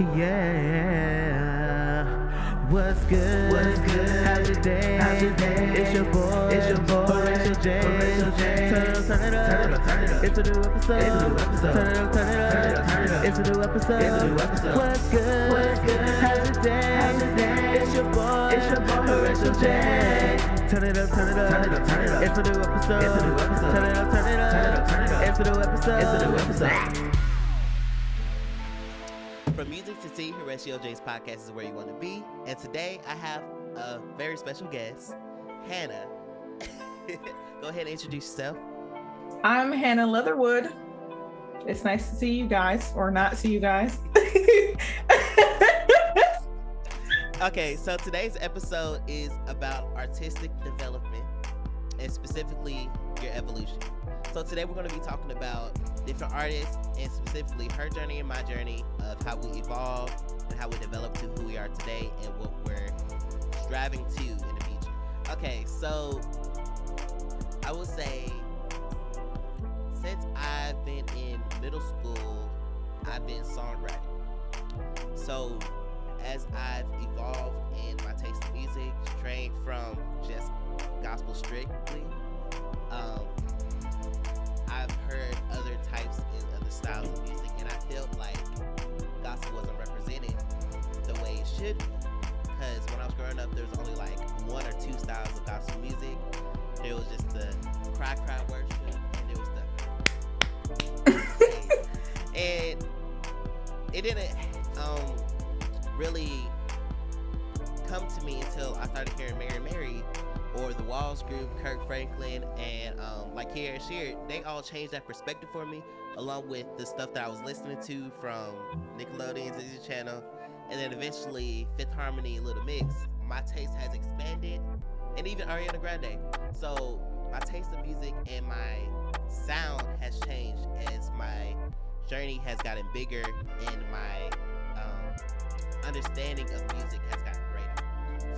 Yeah. What's good? What's good? How's your day? How's your day? It's your boy. It's your boy. Horatio J. Horatio J. Turn it up, turn it up. Turn it up, turn it up. It's a new episode. It's a new episode. Turn it up, turn it up. Turn it up, turn it up. It's a new episode. It's a new episode. What's good? What's good? How's your day? How's your day? It's your boy. It's your boy, Horatio. J. Turn it up, turn it up. Turn it up, turn it up. It's a new episode. It's a new episode. Turn it up, turn it up. Turn it up, turn it up. It's a new episode. It's a new episode. From music to tea, Horatio J's podcast is where you want to be. And today I have a very special guest, Hannah. Go ahead and introduce yourself. I'm Hannah Leatherwood. It's nice to see you guys, or not see you guys. Okay, so today's episode is about artistic development and specifically your evolution. So today we're going to be talking about different artists and specifically her journey and my journey of how we evolved and how we developed to who we are today and what we're striving to in the future. Okay, so I will say since I've been in middle school, I've been songwriting. So as I've evolved in my taste in music, trained from just gospel strictly, um, I've heard other types and other styles of music, and I felt like gospel wasn't represented the way it should be. Because when I was growing up, there was only like one or two styles of gospel music. There was just the cry cry worship, and there was the and it didn't um really come to me until I started hearing Mary Mary or the Walls Group, Kirk Franklin, and um, like Kierra Sheard. They all changed that perspective for me, along with the stuff that I was listening to from Nickelodeon's Disney Channel, and then eventually Fifth Harmony, Little Mix. My taste has expanded, and even Ariana Grande. So my taste of music and my sound has changed as my journey has gotten bigger and my um, understanding of music has.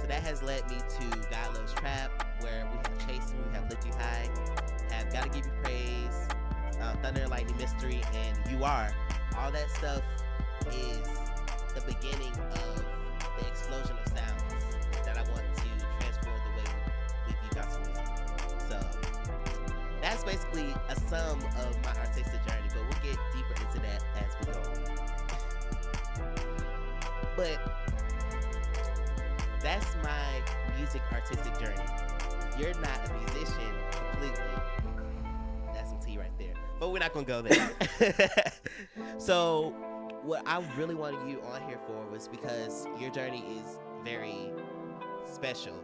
So that has led me to God Loves Trap, where we have Chase Me, we have Lift You High, have Gotta Give You Praise, uh, Thunder Lightning Mystery, and You Are. All that stuff is the beginning of the explosion of sounds that I want to transform the way we view gospel music. So that's basically a sum of my artistic journey, but we'll get deeper into that as we go on. But that's my music artistic journey. You're not a musician completely. That's some tea right there. But we're not gonna go there. so what I really wanted you on here for was because your journey is very special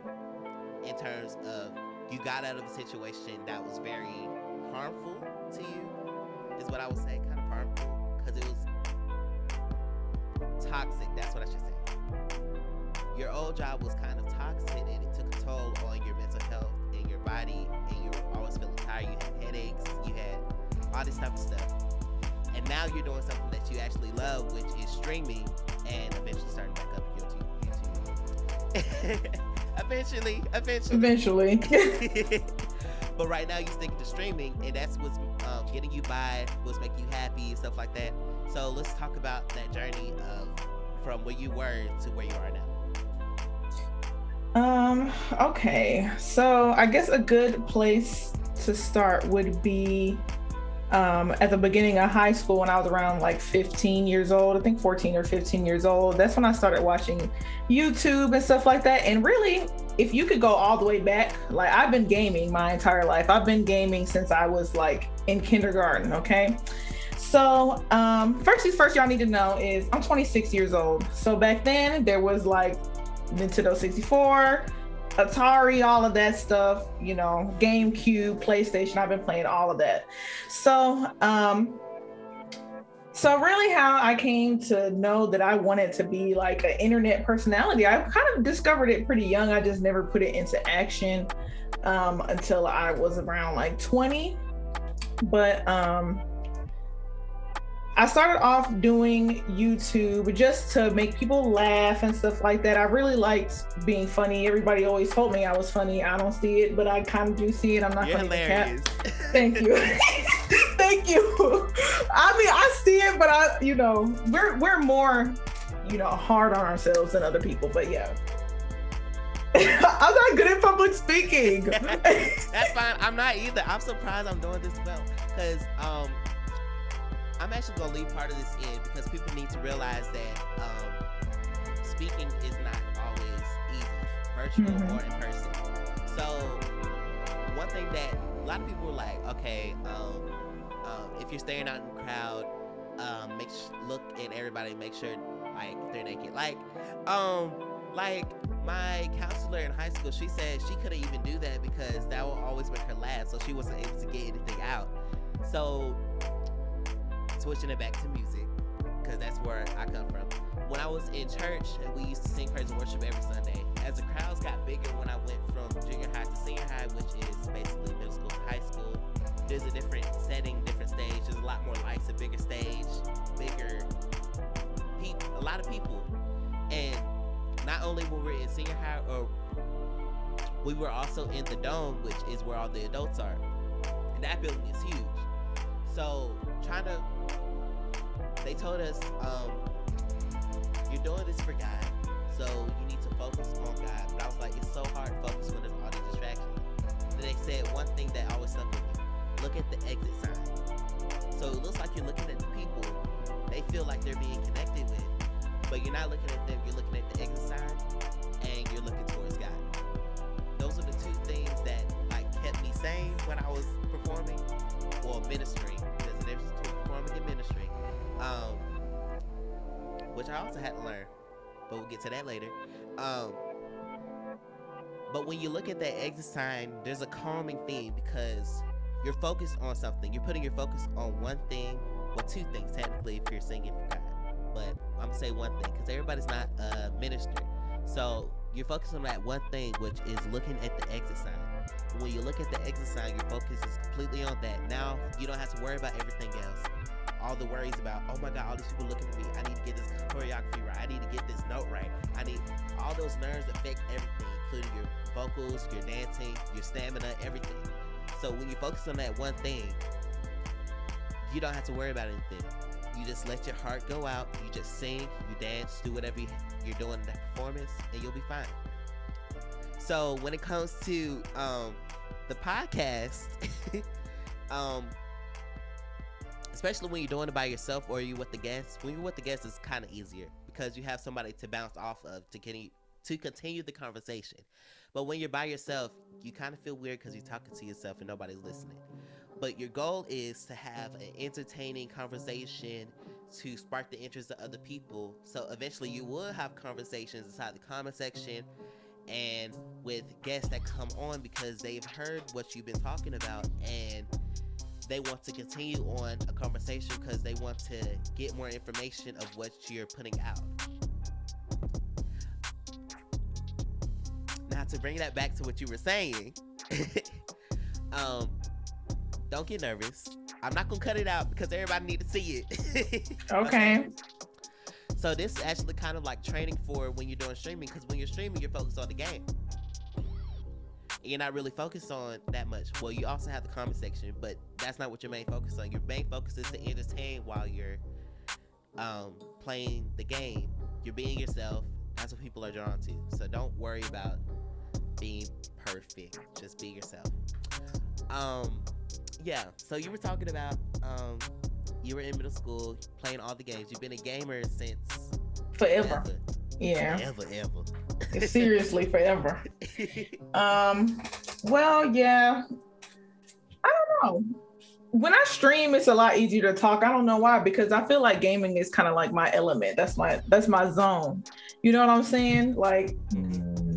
in terms of you got out of a situation that was very harmful to you, is what I would say, kind of harmful, because it was toxic. That's what I should say. Your old job was kind of toxic, and it took a toll on your mental health and your body, and you were always feeling tired. You had headaches, you had all this type of stuff, and now you're doing something that you actually love, which is streaming, and eventually starting back up YouTube. YouTube. eventually, eventually. Eventually. but right now you're sticking to streaming, and that's what's um, getting you by, what's making you happy, and stuff like that. So let's talk about that journey of from where you were to where you are now. Um, okay. So I guess a good place to start would be um, at the beginning of high school when I was around like 15 years old, I think 14 or 15 years old. That's when I started watching YouTube and stuff like that. And really, if you could go all the way back, like I've been gaming my entire life. I've been gaming since I was like in kindergarten, okay? So, um, first things first, y'all need to know is I'm 26 years old. So back then, there was like Nintendo 64, Atari, all of that stuff, you know, GameCube, PlayStation. I've been playing all of that. So, um, so really how I came to know that I wanted to be like an internet personality, I kind of discovered it pretty young. I just never put it into action um, until I was around like 20. But um, I started off doing YouTube just to make people laugh and stuff like that. I really liked being funny. Everybody always told me I was funny. I don't see it, but I kind of do see it. I'm not You're funny to cap. hilarious. Thank you. Thank you. I mean, I see it, but I, you know, we're we're more you know, hard on ourselves than other people. But yeah. I'm not good at public speaking. That's fine. I'm not either. I'm surprised I'm doing this well because um, I'm actually gonna leave part of this in because people need to realize that um, speaking is not always easy, virtual Mhm. or in person. So one thing that a lot of people are like, okay, um, um, if you're staring out in the crowd, um, make sh- look at everybody, make sure like they're naked. Like, um, like my counselor in high school, she said she couldn't even do that because that will always make her laugh, so she wasn't able to get anything out. So switching it back to music, because that's where I come from. When I was in church, we used to sing praise and worship every Sunday. As the crowds got bigger when I went from junior high to senior high, which is basically middle school to high school, there's a different setting, different stage. There's a lot more lights, a bigger stage, bigger people, a lot of people. And not only were we in senior high, or we were also in the dome, which is where all the adults are. And that building is huge. So trying to, they told us, um, you're doing this for God, so you need to focus on God. But I was like, it's so hard to focus when there's all these distractions. Then they said one thing that always stuck with me: look at the exit sign. So it looks like you're looking at the people they feel like they're being connected with, but you're not looking at them. You're looking at the exit sign, and you're looking towards God. Those are the two things that like kept me sane when I was performing or ministering. There's a difference between performing and ministering, um, which I also had to learn, but we'll get to that later. Um, but when you look at that exit sign, there's a calming theme because you're focused on something. You're putting your focus on one thing, well, two things technically if you're singing for God. But I'm gonna say one thing because everybody's not a minister. So you're focused on that one thing, which is looking at the exit sign. When you look at the exit sign, your focus is completely on that. Now you don't have to worry about everything else. All the worries about, oh my God, all these people looking at me. I need to get this choreography right. I need to get this note right. I need all those nerves affect everything, including your vocals, your dancing, your stamina, everything. So when you focus on that one thing, you don't have to worry about anything. You just let your heart go out. You just sing, you dance, do whatever you- you're doing in that performance, and you'll be fine. So when it comes to um, the podcast, um, especially when you're doing it by yourself or you with the guests, when you're with the guests, it's kind of easier because you have somebody to bounce off of to to continue the conversation. But when you're by yourself, you kind of feel weird because you're talking to yourself and nobody's listening. But your goal is to have an entertaining conversation to spark the interest of other people. So eventually you will have conversations inside the comment section and with guests that come on because they've heard what you've been talking about and they want to continue on a conversation because they want to get more information of what you're putting out. Now to bring that back to what you were saying, um, don't get nervous. I'm not gonna cut it out because everybody need to see it. okay. So this is actually kind of like training for when you're doing streaming because when you're streaming, you're focused on the game. You're not really focused on that much. Well, you also have the comment section, but that's not what your main focus on. Your main focus is to entertain while you're um, playing the game. You're being yourself. That's what people are drawn to. So don't worry about being perfect. Just be yourself. Um, yeah. So you were talking about um, you were in middle school playing all the games. You've been a gamer since Forever. Yeah. ever, ever. Seriously, forever. Um, well, yeah. I don't know. When I stream, it's a lot easier to talk. I don't know why, because I feel like gaming is kind of like my element. That's my that's my zone. You know what I'm saying? Like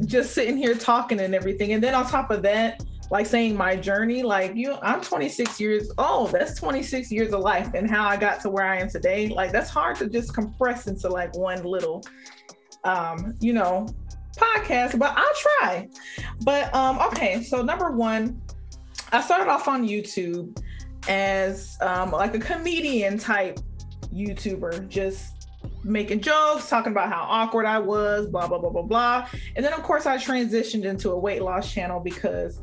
just sitting here talking and everything. And then on top of that, like saying my journey, like you, I'm 26 years old. That's 26 years of life and how I got to where I am today. Like that's hard to just compress into like one little, um, you know, podcast. But I'll try. But um, okay. So number one, I started off on YouTube as um, like a comedian type YouTuber, just making jokes, talking about how awkward I was, blah, blah, blah, blah, blah. And then, of course, I transitioned into a weight loss channel because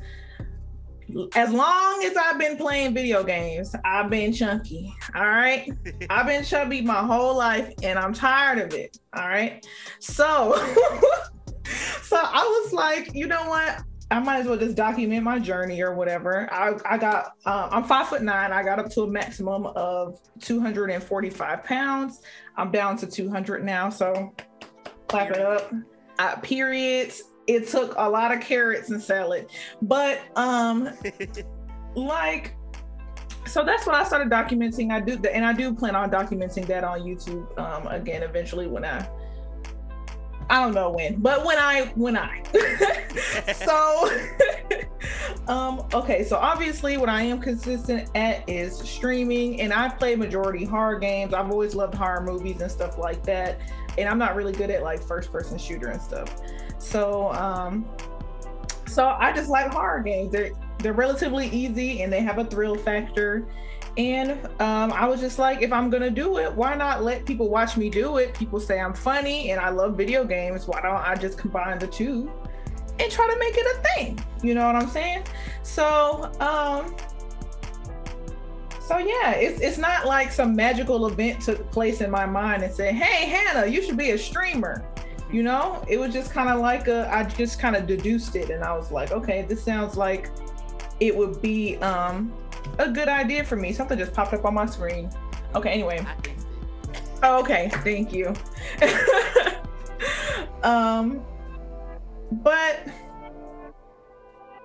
as long as I've been playing video games, I've been chunky. All right. I've been chubby my whole life and I'm tired of it. All right. So, so I was like, you know what? I might as well just document my journey or whatever. I, I got, uh, I'm five foot nine. I got up to a maximum of 245 pounds. I'm down to 200 now. So clap it up. Uh, periods. It took a lot of carrots and salad, but um, like, so that's what I started documenting. I do, and I do plan on documenting that on YouTube um, again eventually when I I don't know when, but when I when I. so um okay, so obviously what I am consistent at is streaming and I play majority horror games. I've always loved horror movies and stuff like that. And I'm not really good at like first person shooter and stuff. So um so I just like horror games. They're they're relatively easy and they have a thrill factor and um, I was just like, if I'm gonna do it, why not let people watch me do it? People say I'm funny and I love video games. Why don't I just combine the two and try to make it a thing? You know what I'm saying? So, um, so yeah, it's it's not like some magical event took place in my mind and said, "Hey, Hannah, you should be a streamer." You know, it was just kind of like a, I just kind of deduced it, and I was like, okay, this sounds like it would be um a good idea for me. Something just popped up on my screen. Okay, anyway. I fixed it. Oh, okay, thank you. um, but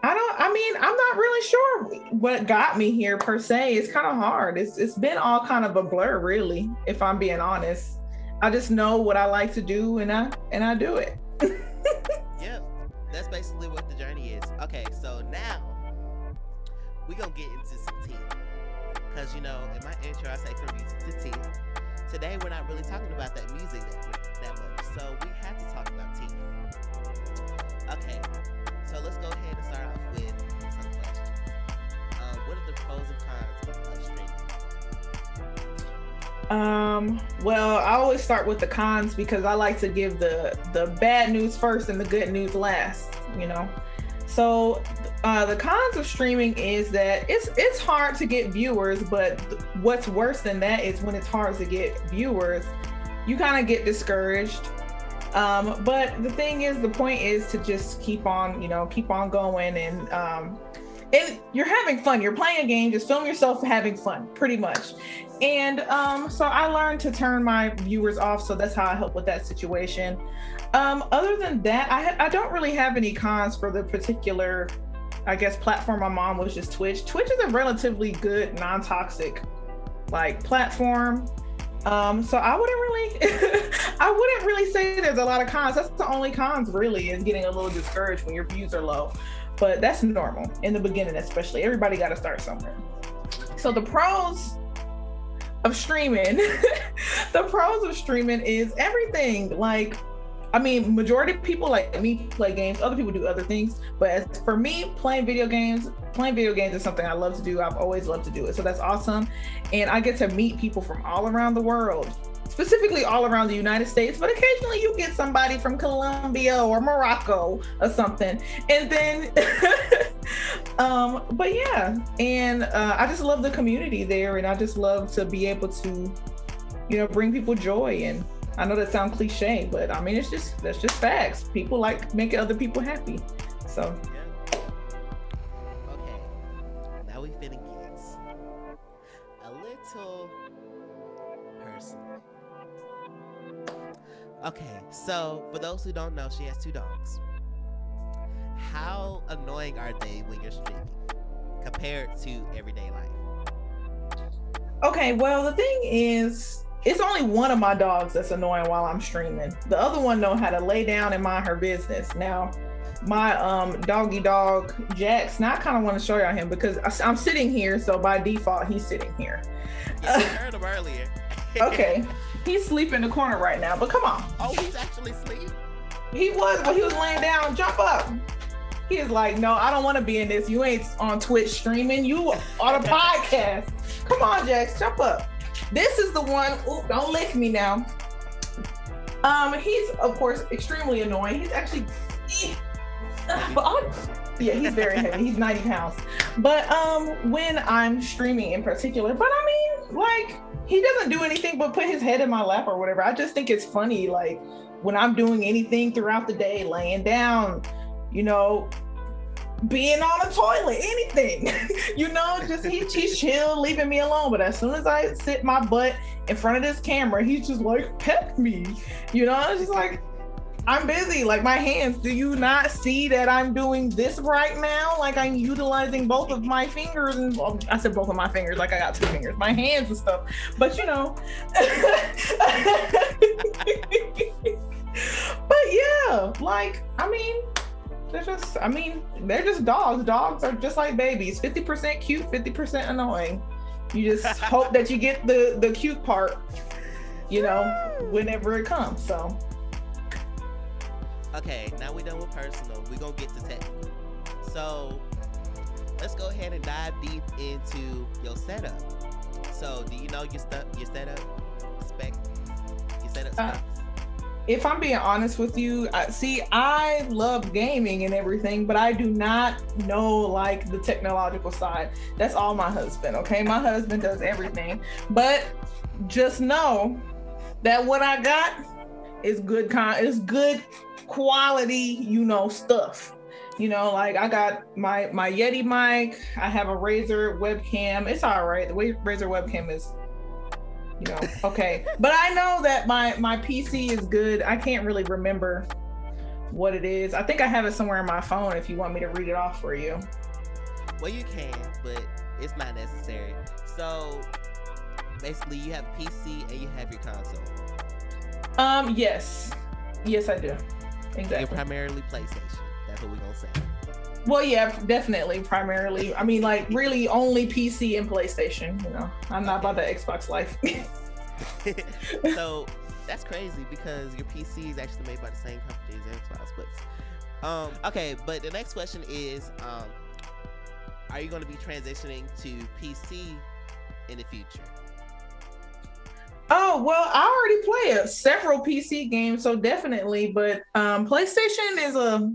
I don't. I mean, I'm not really sure what got me here per se. It's kind of hard. It's it's been all kind of a blur, really. If I'm being honest, I just know what I like to do, and I and I do it. Yep. That's basically what the journey is. Okay, so now we gonna get into some tea. Cause you know, in my intro I say from music to tea. Today we're not really talking about that music that, that much, so we have to talk about tea. Um, well, I always start with the cons because I like to give the the bad news first and the good news last, you know. So uh, the cons of streaming is that it's it's hard to get viewers, but what's worse than that is when it's hard to get viewers, you kind of get discouraged. Um, but the thing is, the point is to just keep on, you know, keep on going and um, and you're having fun. You're playing a game, just film yourself having fun, pretty much. And um, so I learned to turn my viewers off. So that's how I help with that situation. Um, other than that, I, I don't really have any cons for the particular, I guess, platform I'm on, which is Twitch. Twitch is a relatively good, non toxic like platform. Um, so I wouldn't really, I wouldn't really say there's a lot of cons. That's the only cons really is getting a little discouraged when your views are low, but that's normal in the beginning, especially. Everybody got to start somewhere. So the pros of streaming, the pros of streaming is everything. Like, I mean, majority of people like me play games. Other people do other things, but as for me, playing video games, playing video games is something I love to do. I've always loved to do it, so that's awesome. And I get to meet people from all around the world, specifically all around the United States. But occasionally, you get somebody from Colombia or Morocco or something, and then. um but yeah and uh, i just love the community there and i just love to be able to you know bring people joy and i know that sounds cliche but i mean it's just that's just facts people like making other people happy so Okay. Now we finna get a little Okay, so for those who don't know, she has two dogs. How annoying are they when you're streaming compared to everyday life? okay well the thing is it's only one of my dogs that's annoying while i'm streaming the other one know how to lay down and mind her business now my um doggy dog jax now i kind of want to show y'all him because I, i'm sitting here so by default he's sitting here Yeah, we heard him earlier. okay he's sleeping in the corner right now but come on oh, he's actually asleep. He was, but he was laying down. Jump up. He is like, no, I don't want to be in this. You ain't on Twitch streaming. You on a podcast. Come on, Jax, jump up. This is the one. Ooh, don't lick me now. Um, he's of course extremely annoying. He's actually, but all, yeah, he's very heavy. He's 90 pounds. But um, when I'm streaming in particular, but I mean, like, he doesn't do anything but put his head in my lap or whatever. I just think it's funny, like, when I'm doing anything throughout the day, laying down, you know, being on a toilet, anything, you know, just he, he's chill, leaving me alone. But as soon as I sit my butt in front of this camera, he's just like, pet me, you know, it's just like, I'm busy. Like my hands, do you not see that I'm doing this right now? Like I'm utilizing both of my fingers and well, I said both of my fingers, like I got two fingers, my hands and stuff. But you know. but yeah, like I mean, they're just I mean, they're just dogs. Dogs are just like babies. 50% cute, 50% annoying. You just hope that you get the the cute part, you know, whenever it comes. So Okay, now we're done with personal. We're gonna get to technical. So let's go ahead and dive deep into your setup. So do you know your stuff your setup spec? Your setup Uh, if I'm being honest with you, I, see, I love gaming and everything, but I do not know like the technological side. That's all my husband. Okay, my husband does everything, but just know that what I got is good con it's good quality, you know, stuff. You know, like I got my my Yeti mic. I have a Razer webcam. It's all right. The way Razer webcam is you know okay but i know that my my pc is good i can't really remember what it is i think i have it somewhere in my phone if you want me to read it off for you Well, you can, but it's not necessary. So basically, you have PC and you have your console. Um yes yes i do You're exactly primarily PlayStation. That's what we're gonna say. well yeah definitely primarily i mean like really only pc and playstation you know i'm not about the xbox life so that's crazy because your PC is actually made by the same company as Xbox. But um, okay, but the next question is, um, are you going to be transitioning to PC in the future? Oh well, I already play a, several PC games, so definitely. But um, PlayStation is a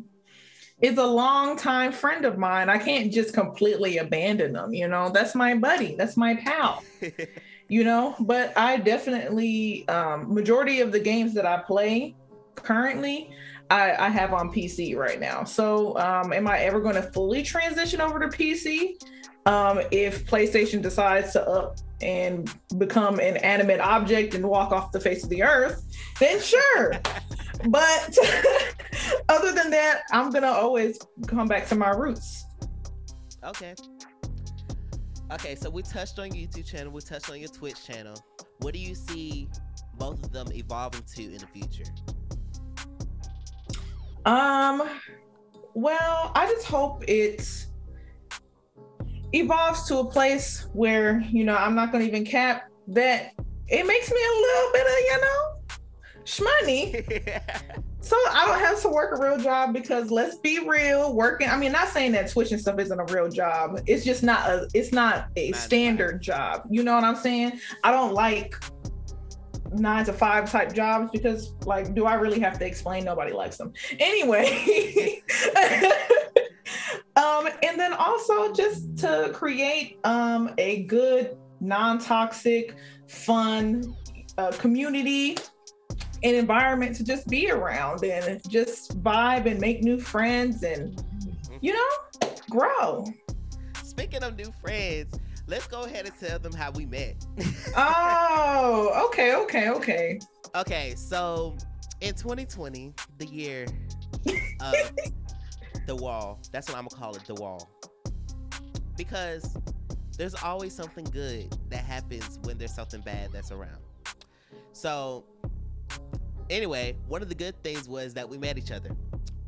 is a long time friend of mine. I can't just completely abandon them. You know, that's my buddy. That's my pal. You know, but I definitely um, majority of the games that I play currently. I, I have on PC right now. So, um, am I ever going to fully transition over to PC? Um, if PlayStation decides to up and become an animate object and walk off the face of the earth, then sure. but other than that, I'm gonna always come back to my roots. okay. Okay, so we touched on your YouTube channel. We touched on your Twitch channel. What do you see both of them evolving to in the future? Um, well, I just hope it evolves to a place where you know I'm not gonna even cap that. It makes me a little bit of you know shmoney. So I don't have to work a real job because let's be real, working. I mean, not saying that Twitch and stuff isn't a real job. It's just not a. It's not a to standard job. You know what I'm saying? I don't like nine to five type jobs because, like, do I really have to explain? Nobody likes them anyway. um, and then also just to create um a good, non-toxic, fun uh, community an environment to just be around and just vibe and make new friends and you know grow Speaking of new friends, let's go ahead and tell them how we met. oh okay okay okay Okay, so in 2020, the year of the wall, that's what I'm gonna call it, the wall. Because there's always something good that happens when there's something bad that's around. So, anyway, one of the good things was that we met each other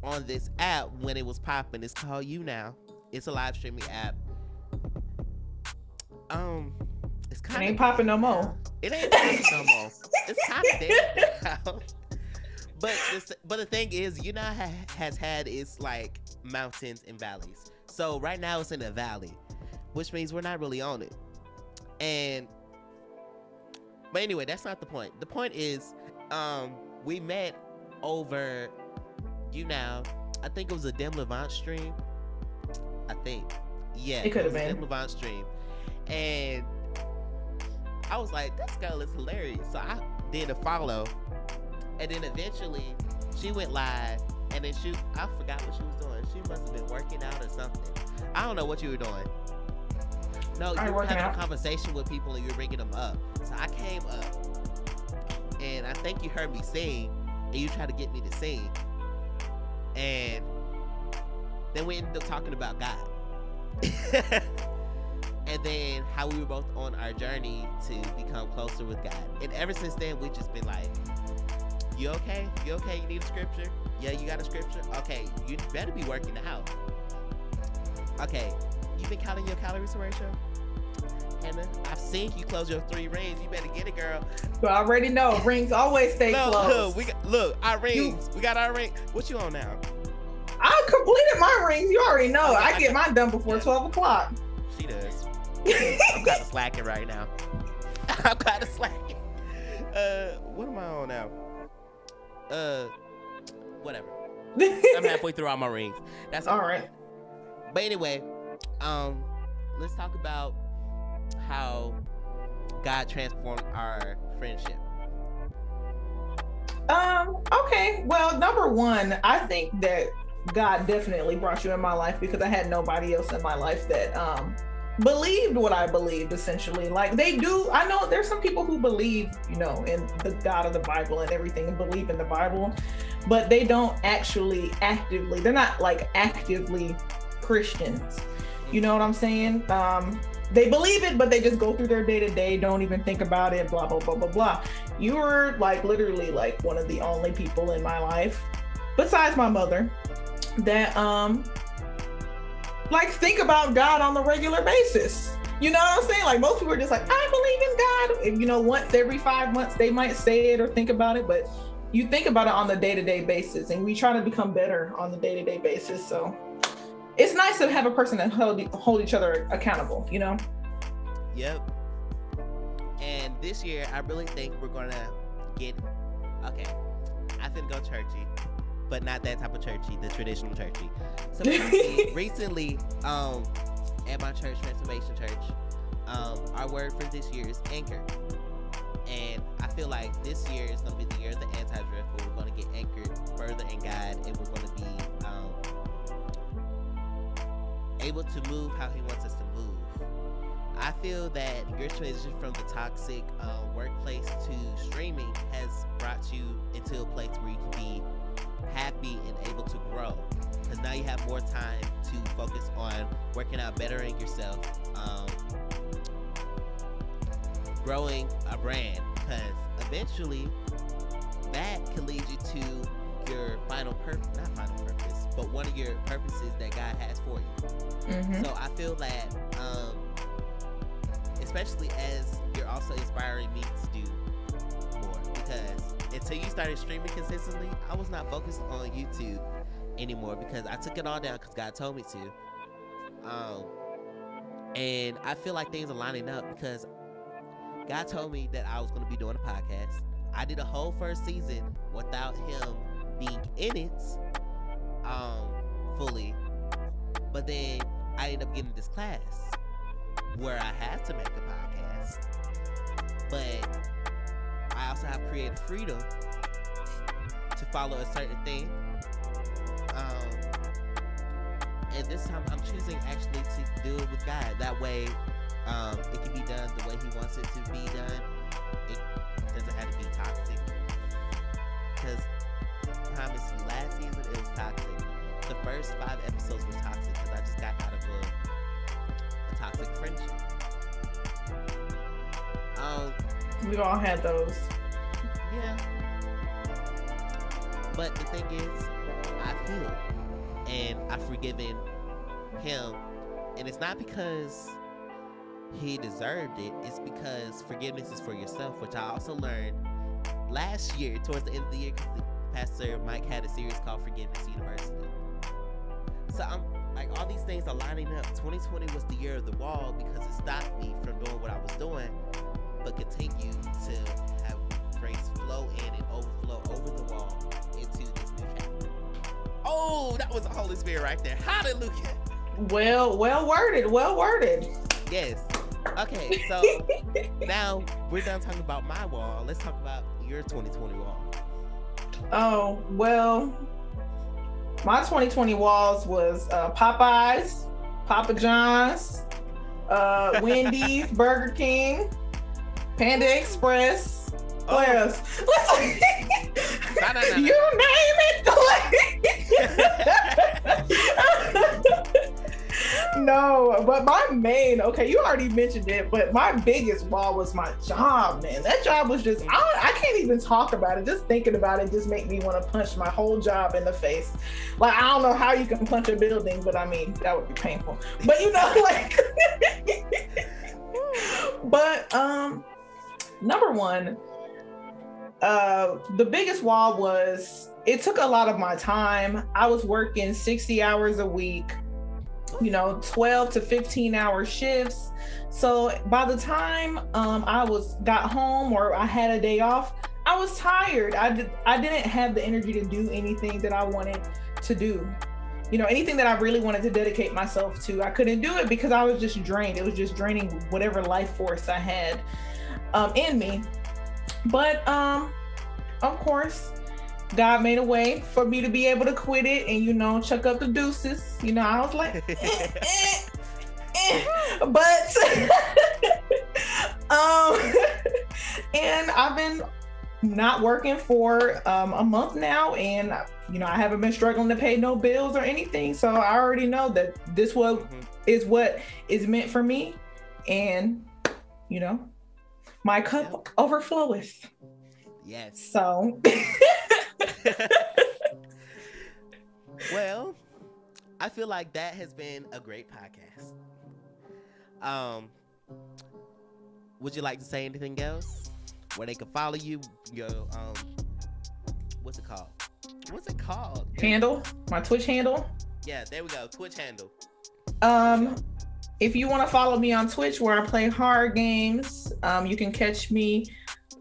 on this app when it was popping. It's called YouNow. It's a live streaming app. Um, it's it ain't of popping no more it ain't dead no more. It's kind of dead now. But this, but the thing is, you know, ha- has had its like mountains and valleys. So right now it's in a valley, which means we're not really on it. And but anyway, that's not the point. The point is, um, we met over you now. I think it was a Demi Lovato stream. I think. Yeah, It could have a been. Demi Lovato stream, and I was like, "This girl is hilarious." So I did a follow, and then eventually she went live, and then she I forgot what she was doing. She must have been working out or something. I don't know what you were doing. No, you were having out? a conversation with people, and you were bringing them up. So I came up, and I think you heard me sing, and you tried to get me to sing, and then we ended up talking about God. and then how we were both on our journey to become closer with God. And ever since then, we've just been like, You okay? You okay? You need a scripture? Yeah, you got a scripture? Okay, you better be working out. Okay, you been counting your calories, Horatio? Hannah, I've seen you close your three rings. You better get it, girl. You already know rings always stay Look, closed. look, we got, look, our rings. We got our ring. What you on now? I completed my rings. You already know. Okay, I I get mine done before Yeah. 12 o'clock. I'm kind of slacking right now. I'm kind of slacking. Uh, what am I on now? Uh, whatever. I'm halfway through all my rings. That's All right. But anyway, um, let's talk about how God transformed our friendship. Um, okay. Well, number one, I think that God definitely brought you in my life because I had nobody else in my life that um believed what I believed essentially. Like they do, I know there's some people who believe, you know, in the God of the Bible and everything and believe in the Bible, but they don't actually actively, they're not like actively Christians. You know what I'm saying? Um they believe it, but they just go through their day to day, don't even think about it, blah, blah, blah, blah, blah. You were like literally like one of the only people in my life, besides my mother, that um like think about God on the regular basis. You know what I'm saying? Like most people are just like, I believe in God. And, you know, once every five months they might say it or think about it, but you think about it on the day-to-day basis and we try to become better on the day-to-day basis. So it's nice to have a person that hold, hold each other accountable, you know? Yep. And this year, I really think we're gonna get. Okay, I think go churchy, but not that type of churchy, the traditional churchy. So recently, um, at my church, Transformation Church, um, our word for this year is anchor. And I feel like this year is gonna be the year of the anti-drift, where we're gonna get anchored further in God, and we're gonna be um, able to move how He wants us to move. I feel that your transition from the toxic um, workplace to streaming has brought you into a place where you can be happy and able to grow. Because now you have more time to focus on working out, bettering yourself, um, growing a brand. Because eventually, that can lead you to your final purpose, not final purpose, but one of your purposes that God has for you. Mhm. So I feel that, um, especially as you're also inspiring me to do more, because until you started streaming consistently, I was not focused on YouTube anymore because I took it all down because God told me to. Um, and I feel like things are lining up because God told me that I was going to be doing a podcast. I did a whole first season without Him being in it, um, fully. But then I ended up getting this class where I have to make a podcast. But I also have creative freedom to follow a certain thing. Um, and this time I'm choosing actually to do it with God. That way, um, it can be done the way He wants it to be done. It doesn't have to be toxic. Because, promise you, last season it was toxic. The first five episodes were toxic because I just got out of a, a toxic friendship. Um, We all had those. yeah. But the thing is, I've healed and I've forgiven him. And it's not because he deserved it, it's because forgiveness is for yourself, which I also learned last year, towards the end of the year, because Pastor Mike had a series called Forgiveness University. So I'm like, all these things are lining up. 2020 was the year of the wall because it stopped me from doing what I was doing, but continue to have grace flow in and overflow over the wall into this new chapter. Oh, that was the Holy Spirit right there. Hallelujah. Well, well worded. Well worded. Yes. Okay, so now we're done talking about my wall. Let's talk about your 2020 wall. Oh well, my 2020 walls was uh, Popeyes, Papa John's, uh, Wendy's, Burger King, Panda Express. What Oh. else? No, no, no, no. you name it. no, but my main okay, you already mentioned it, but my biggest wall was my job, man. That job was just I, I can't even talk about it. Just thinking about it just make me want to punch my whole job in the face. Like I don't know how you can punch a building, but I mean that would be painful. But you know, like but um number one uh the biggest wall was it took a lot of my time. I was working 60 hours a week you know 12 to 15 hour shifts. So by the time um i was got home or i had a day off i was tired. I did i didn't have the energy to do anything that i wanted to do. You know anything that i really wanted to dedicate myself to i couldn't do it because i was just drained. It was just draining whatever life force i had um, in me but um of course god made a way for me to be able to quit it and you know chuck up the deuces you know i was like eh, eh, eh. but um and i've been not working for um, a month now and you know i haven't been struggling to pay no bills or anything so i already know that this what Mhm. is what is meant for me and you know my cup overfloweth Yes. so Well, I feel like that has been a great podcast. Um, would you like to say anything else? Where they can follow you? Your um, what's it called? What's it called? handle my twitch handle Yeah, there we go. Twitch handle. um if you want to follow me on twitch where i play horror games um you can catch me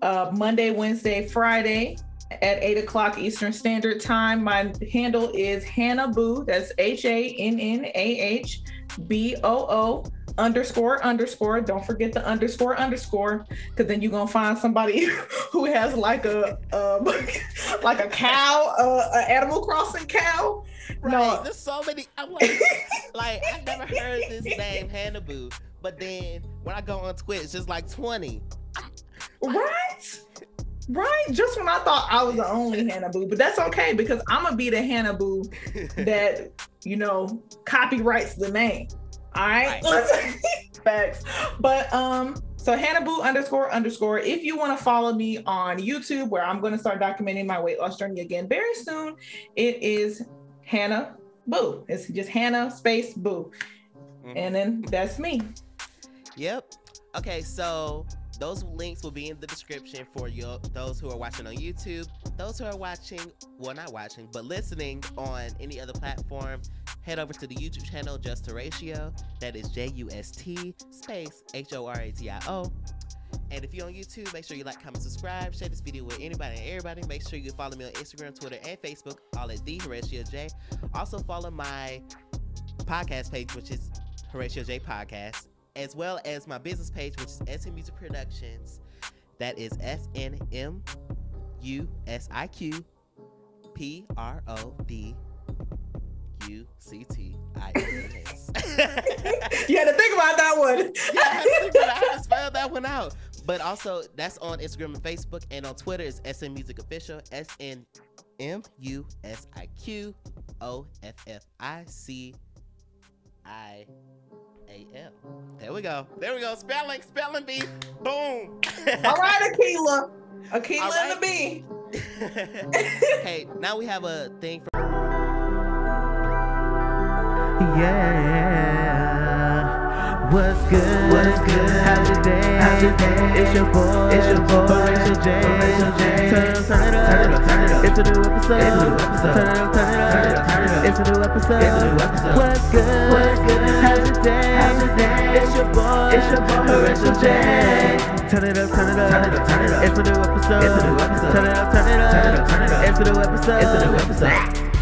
uh monday wednesday friday at 8 o'clock eastern standard time. My handle is hannah boo that's h-a-n-n-a-h b-o-o underscore underscore. Don't forget the underscore underscore because then you're gonna find somebody who has like a um, like a cow uh, an animal crossing cow Right. No. There's so many. I'm like, like I've never heard this name Hannah Boo, but then when I go on Twitch, it's just like 20. Right? Right? Just when I thought I was the only Hannah Boo, but that's okay because I'm gonna be the Hannah Boo that you know copyrights the name. All right, Right. facts. But um, so Hannah Boo underscore underscore. If you want to follow me on YouTube, where I'm going to start documenting my weight loss journey again very soon, it is Hannah Boo. It's just Hannah space Boo, Mhm. and then that's me. Yep. Okay, so those links will be in the description for your those who are watching on YouTube, those who are watching, well not watching, but listening on any other platform. Head over to the YouTube channel Just Horatio. That is J U S T space H O R A T I O. And if you're on YouTube, make sure you like, comment, subscribe, share this video with anybody and everybody. Make sure you follow me on Instagram, Twitter, and Facebook, all at the Horatio J. Also follow my podcast page, which is Horatio J Podcast as well as my business page, which is SN Musiq Productions. That is S N M U S I Q P R O D U C T I N S. You had to think about that one. Yeah, out. But also, that's on Instagram and Facebook, and on Twitter is SN Musiq Official. S N M U S I Q O F F I C I A L. There we go. There we go. Spelling, spelling bee. Boom. All right, Akeelah. Akeelah All and the bee. hey, now we have a thing for. Yeah. What's good? What's good? How's your day? How's your day? It's your boy. It's your boy. Horatio J. Horatio J. Turn it up, turn it up. Turn it up, turn it up. It's a new episode. It's a new episode. Turn it up, turn it up. Turn it up, turn it up. It's a new episode. It's a new episode. What's good? What's good? How's your day? How's your day? It's your boy. It's your boy. Horatio J. J. Turn it up, turn it up. Turn it up, turn it up. It's a new episode. It's a new episode. Turn it up, turn it up. Turn it up, turn it up. It's a new episode. It's a new episode.